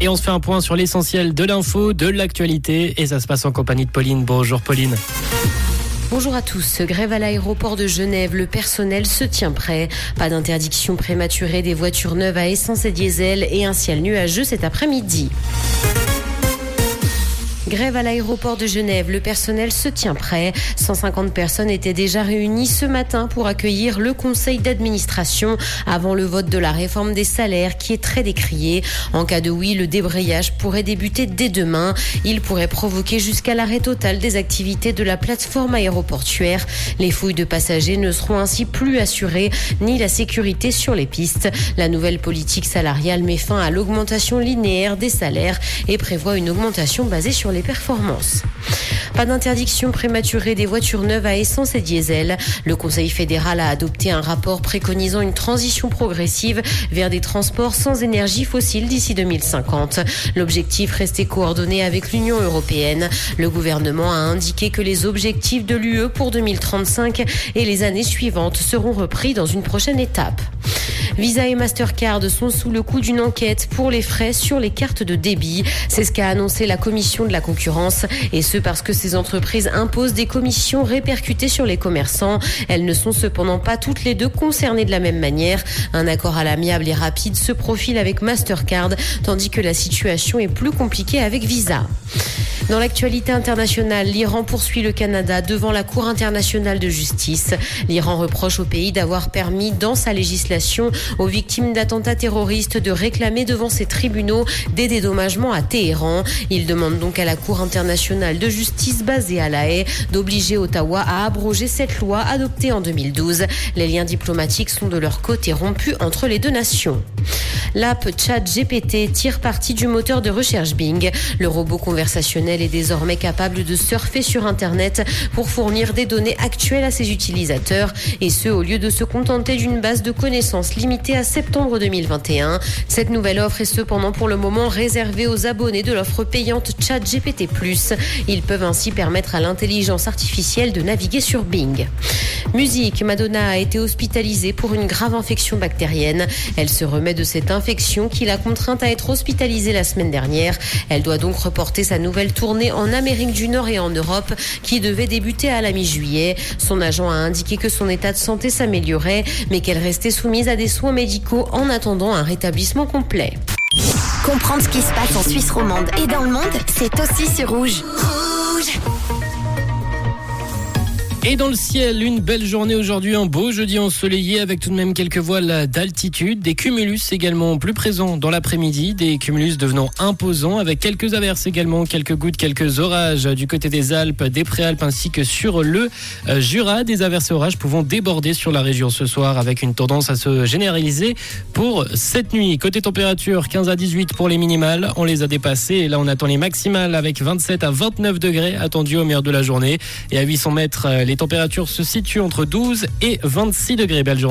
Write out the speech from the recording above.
Et on se fait un point sur l'essentiel de l'info, de l'actualité. Et ça se passe en compagnie de Pauline. Bonjour Pauline. Bonjour à tous. Grève à l'aéroport de Genève. Le personnel se tient prêt. Pas d'interdiction prématurée des voitures neuves à essence et diesel et un ciel nuageux cet après-midi. Grève à l'aéroport de Genève. Le personnel se tient prêt. 150 personnes étaient déjà réunies ce matin pour accueillir le conseil d'administration avant le vote de la réforme des salaires qui est très décrié. En cas de oui, le débrayage pourrait débuter dès demain. Il pourrait provoquer jusqu'à l'arrêt total des activités de la plateforme aéroportuaire. Les fouilles de passagers ne seront ainsi plus assurées, ni la sécurité sur les pistes. La nouvelle politique salariale met fin à l'augmentation linéaire des salaires et prévoit une augmentation basée sur les Pas d'interdiction prématurée des voitures neuves à essence et diesel. Le Conseil fédéral a adopté un rapport préconisant une transition progressive vers des transports sans énergie fossile d'ici 2050. L'objectif restait coordonné avec l'Union européenne. Le gouvernement a indiqué que les objectifs de l'UE pour 2035 et les années suivantes seront repris dans une prochaine étape. Visa et Mastercard sont sous le coup d'une enquête pour les frais sur les cartes de débit. C'est ce qu'a annoncé la commission de la concurrence et ce parce que ces entreprises imposent des commissions répercutées sur les commerçants. Elles ne sont cependant pas toutes les deux concernées de la même manière. Un accord à l'amiable et rapide se profile avec Mastercard tandis que la situation est plus compliquée avec Visa. Dans l'actualité internationale, l'Iran poursuit le Canada devant la Cour internationale de justice. L'Iran reproche au pays d'avoir permis dans sa législation aux victimes d'attentats terroristes de réclamer devant ses tribunaux des dédommagements à Téhéran. Il demande donc à la Cour internationale de justice basée à La Haye d'obliger Ottawa à abroger cette loi adoptée en 2012. Les liens diplomatiques sont de leur côté rompus entre les deux nations. L'app ChatGPT tire parti du moteur de recherche Bing. Le robot conversationnel est désormais capable de surfer sur Internet pour fournir des données actuelles à ses utilisateurs et ce au lieu de se contenter d'une base de connaissances limitée à septembre 2021. Cette nouvelle offre est cependant pour le moment réservée aux abonnés de l'offre payante ChatGPT+. Ils peuvent ainsi permettre à l'intelligence artificielle de naviguer sur Bing. Musique, Madonna a été hospitalisée pour une grave infection bactérienne. Elle se remet de cette infection qui l'a contrainte à être hospitalisée la semaine dernière. Elle doit donc reporter sa nouvelle tournée en Amérique du Nord et en Europe qui devait débuter à la mi-juillet. Son agent a indiqué que son état de santé s'améliorait mais qu'elle restait soumise à des soins médicaux en attendant un rétablissement complet. Comprendre ce qui se passe en Suisse romande et dans le monde, c'est aussi sur Rouge. Rouge et dans le ciel, une belle journée aujourd'hui, un beau jeudi ensoleillé avec tout de même quelques voiles d'altitude, des cumulus également plus présents dans l'après-midi, des cumulus devenant imposants avec quelques averses également, quelques gouttes, quelques orages du côté des Alpes, des Préalpes ainsi que sur le euh, Jura, des averses et orages pouvant déborder sur la région ce soir avec une tendance à se généraliser pour cette nuit. Côté température, 15 à 18 pour les minimales, on les a dépassées et là on attend les maximales avec 27 à 29 degrés attendus au meilleur de la journée et à 800 mètres les températures se situent entre 12 et 26 degrés. Belle journée.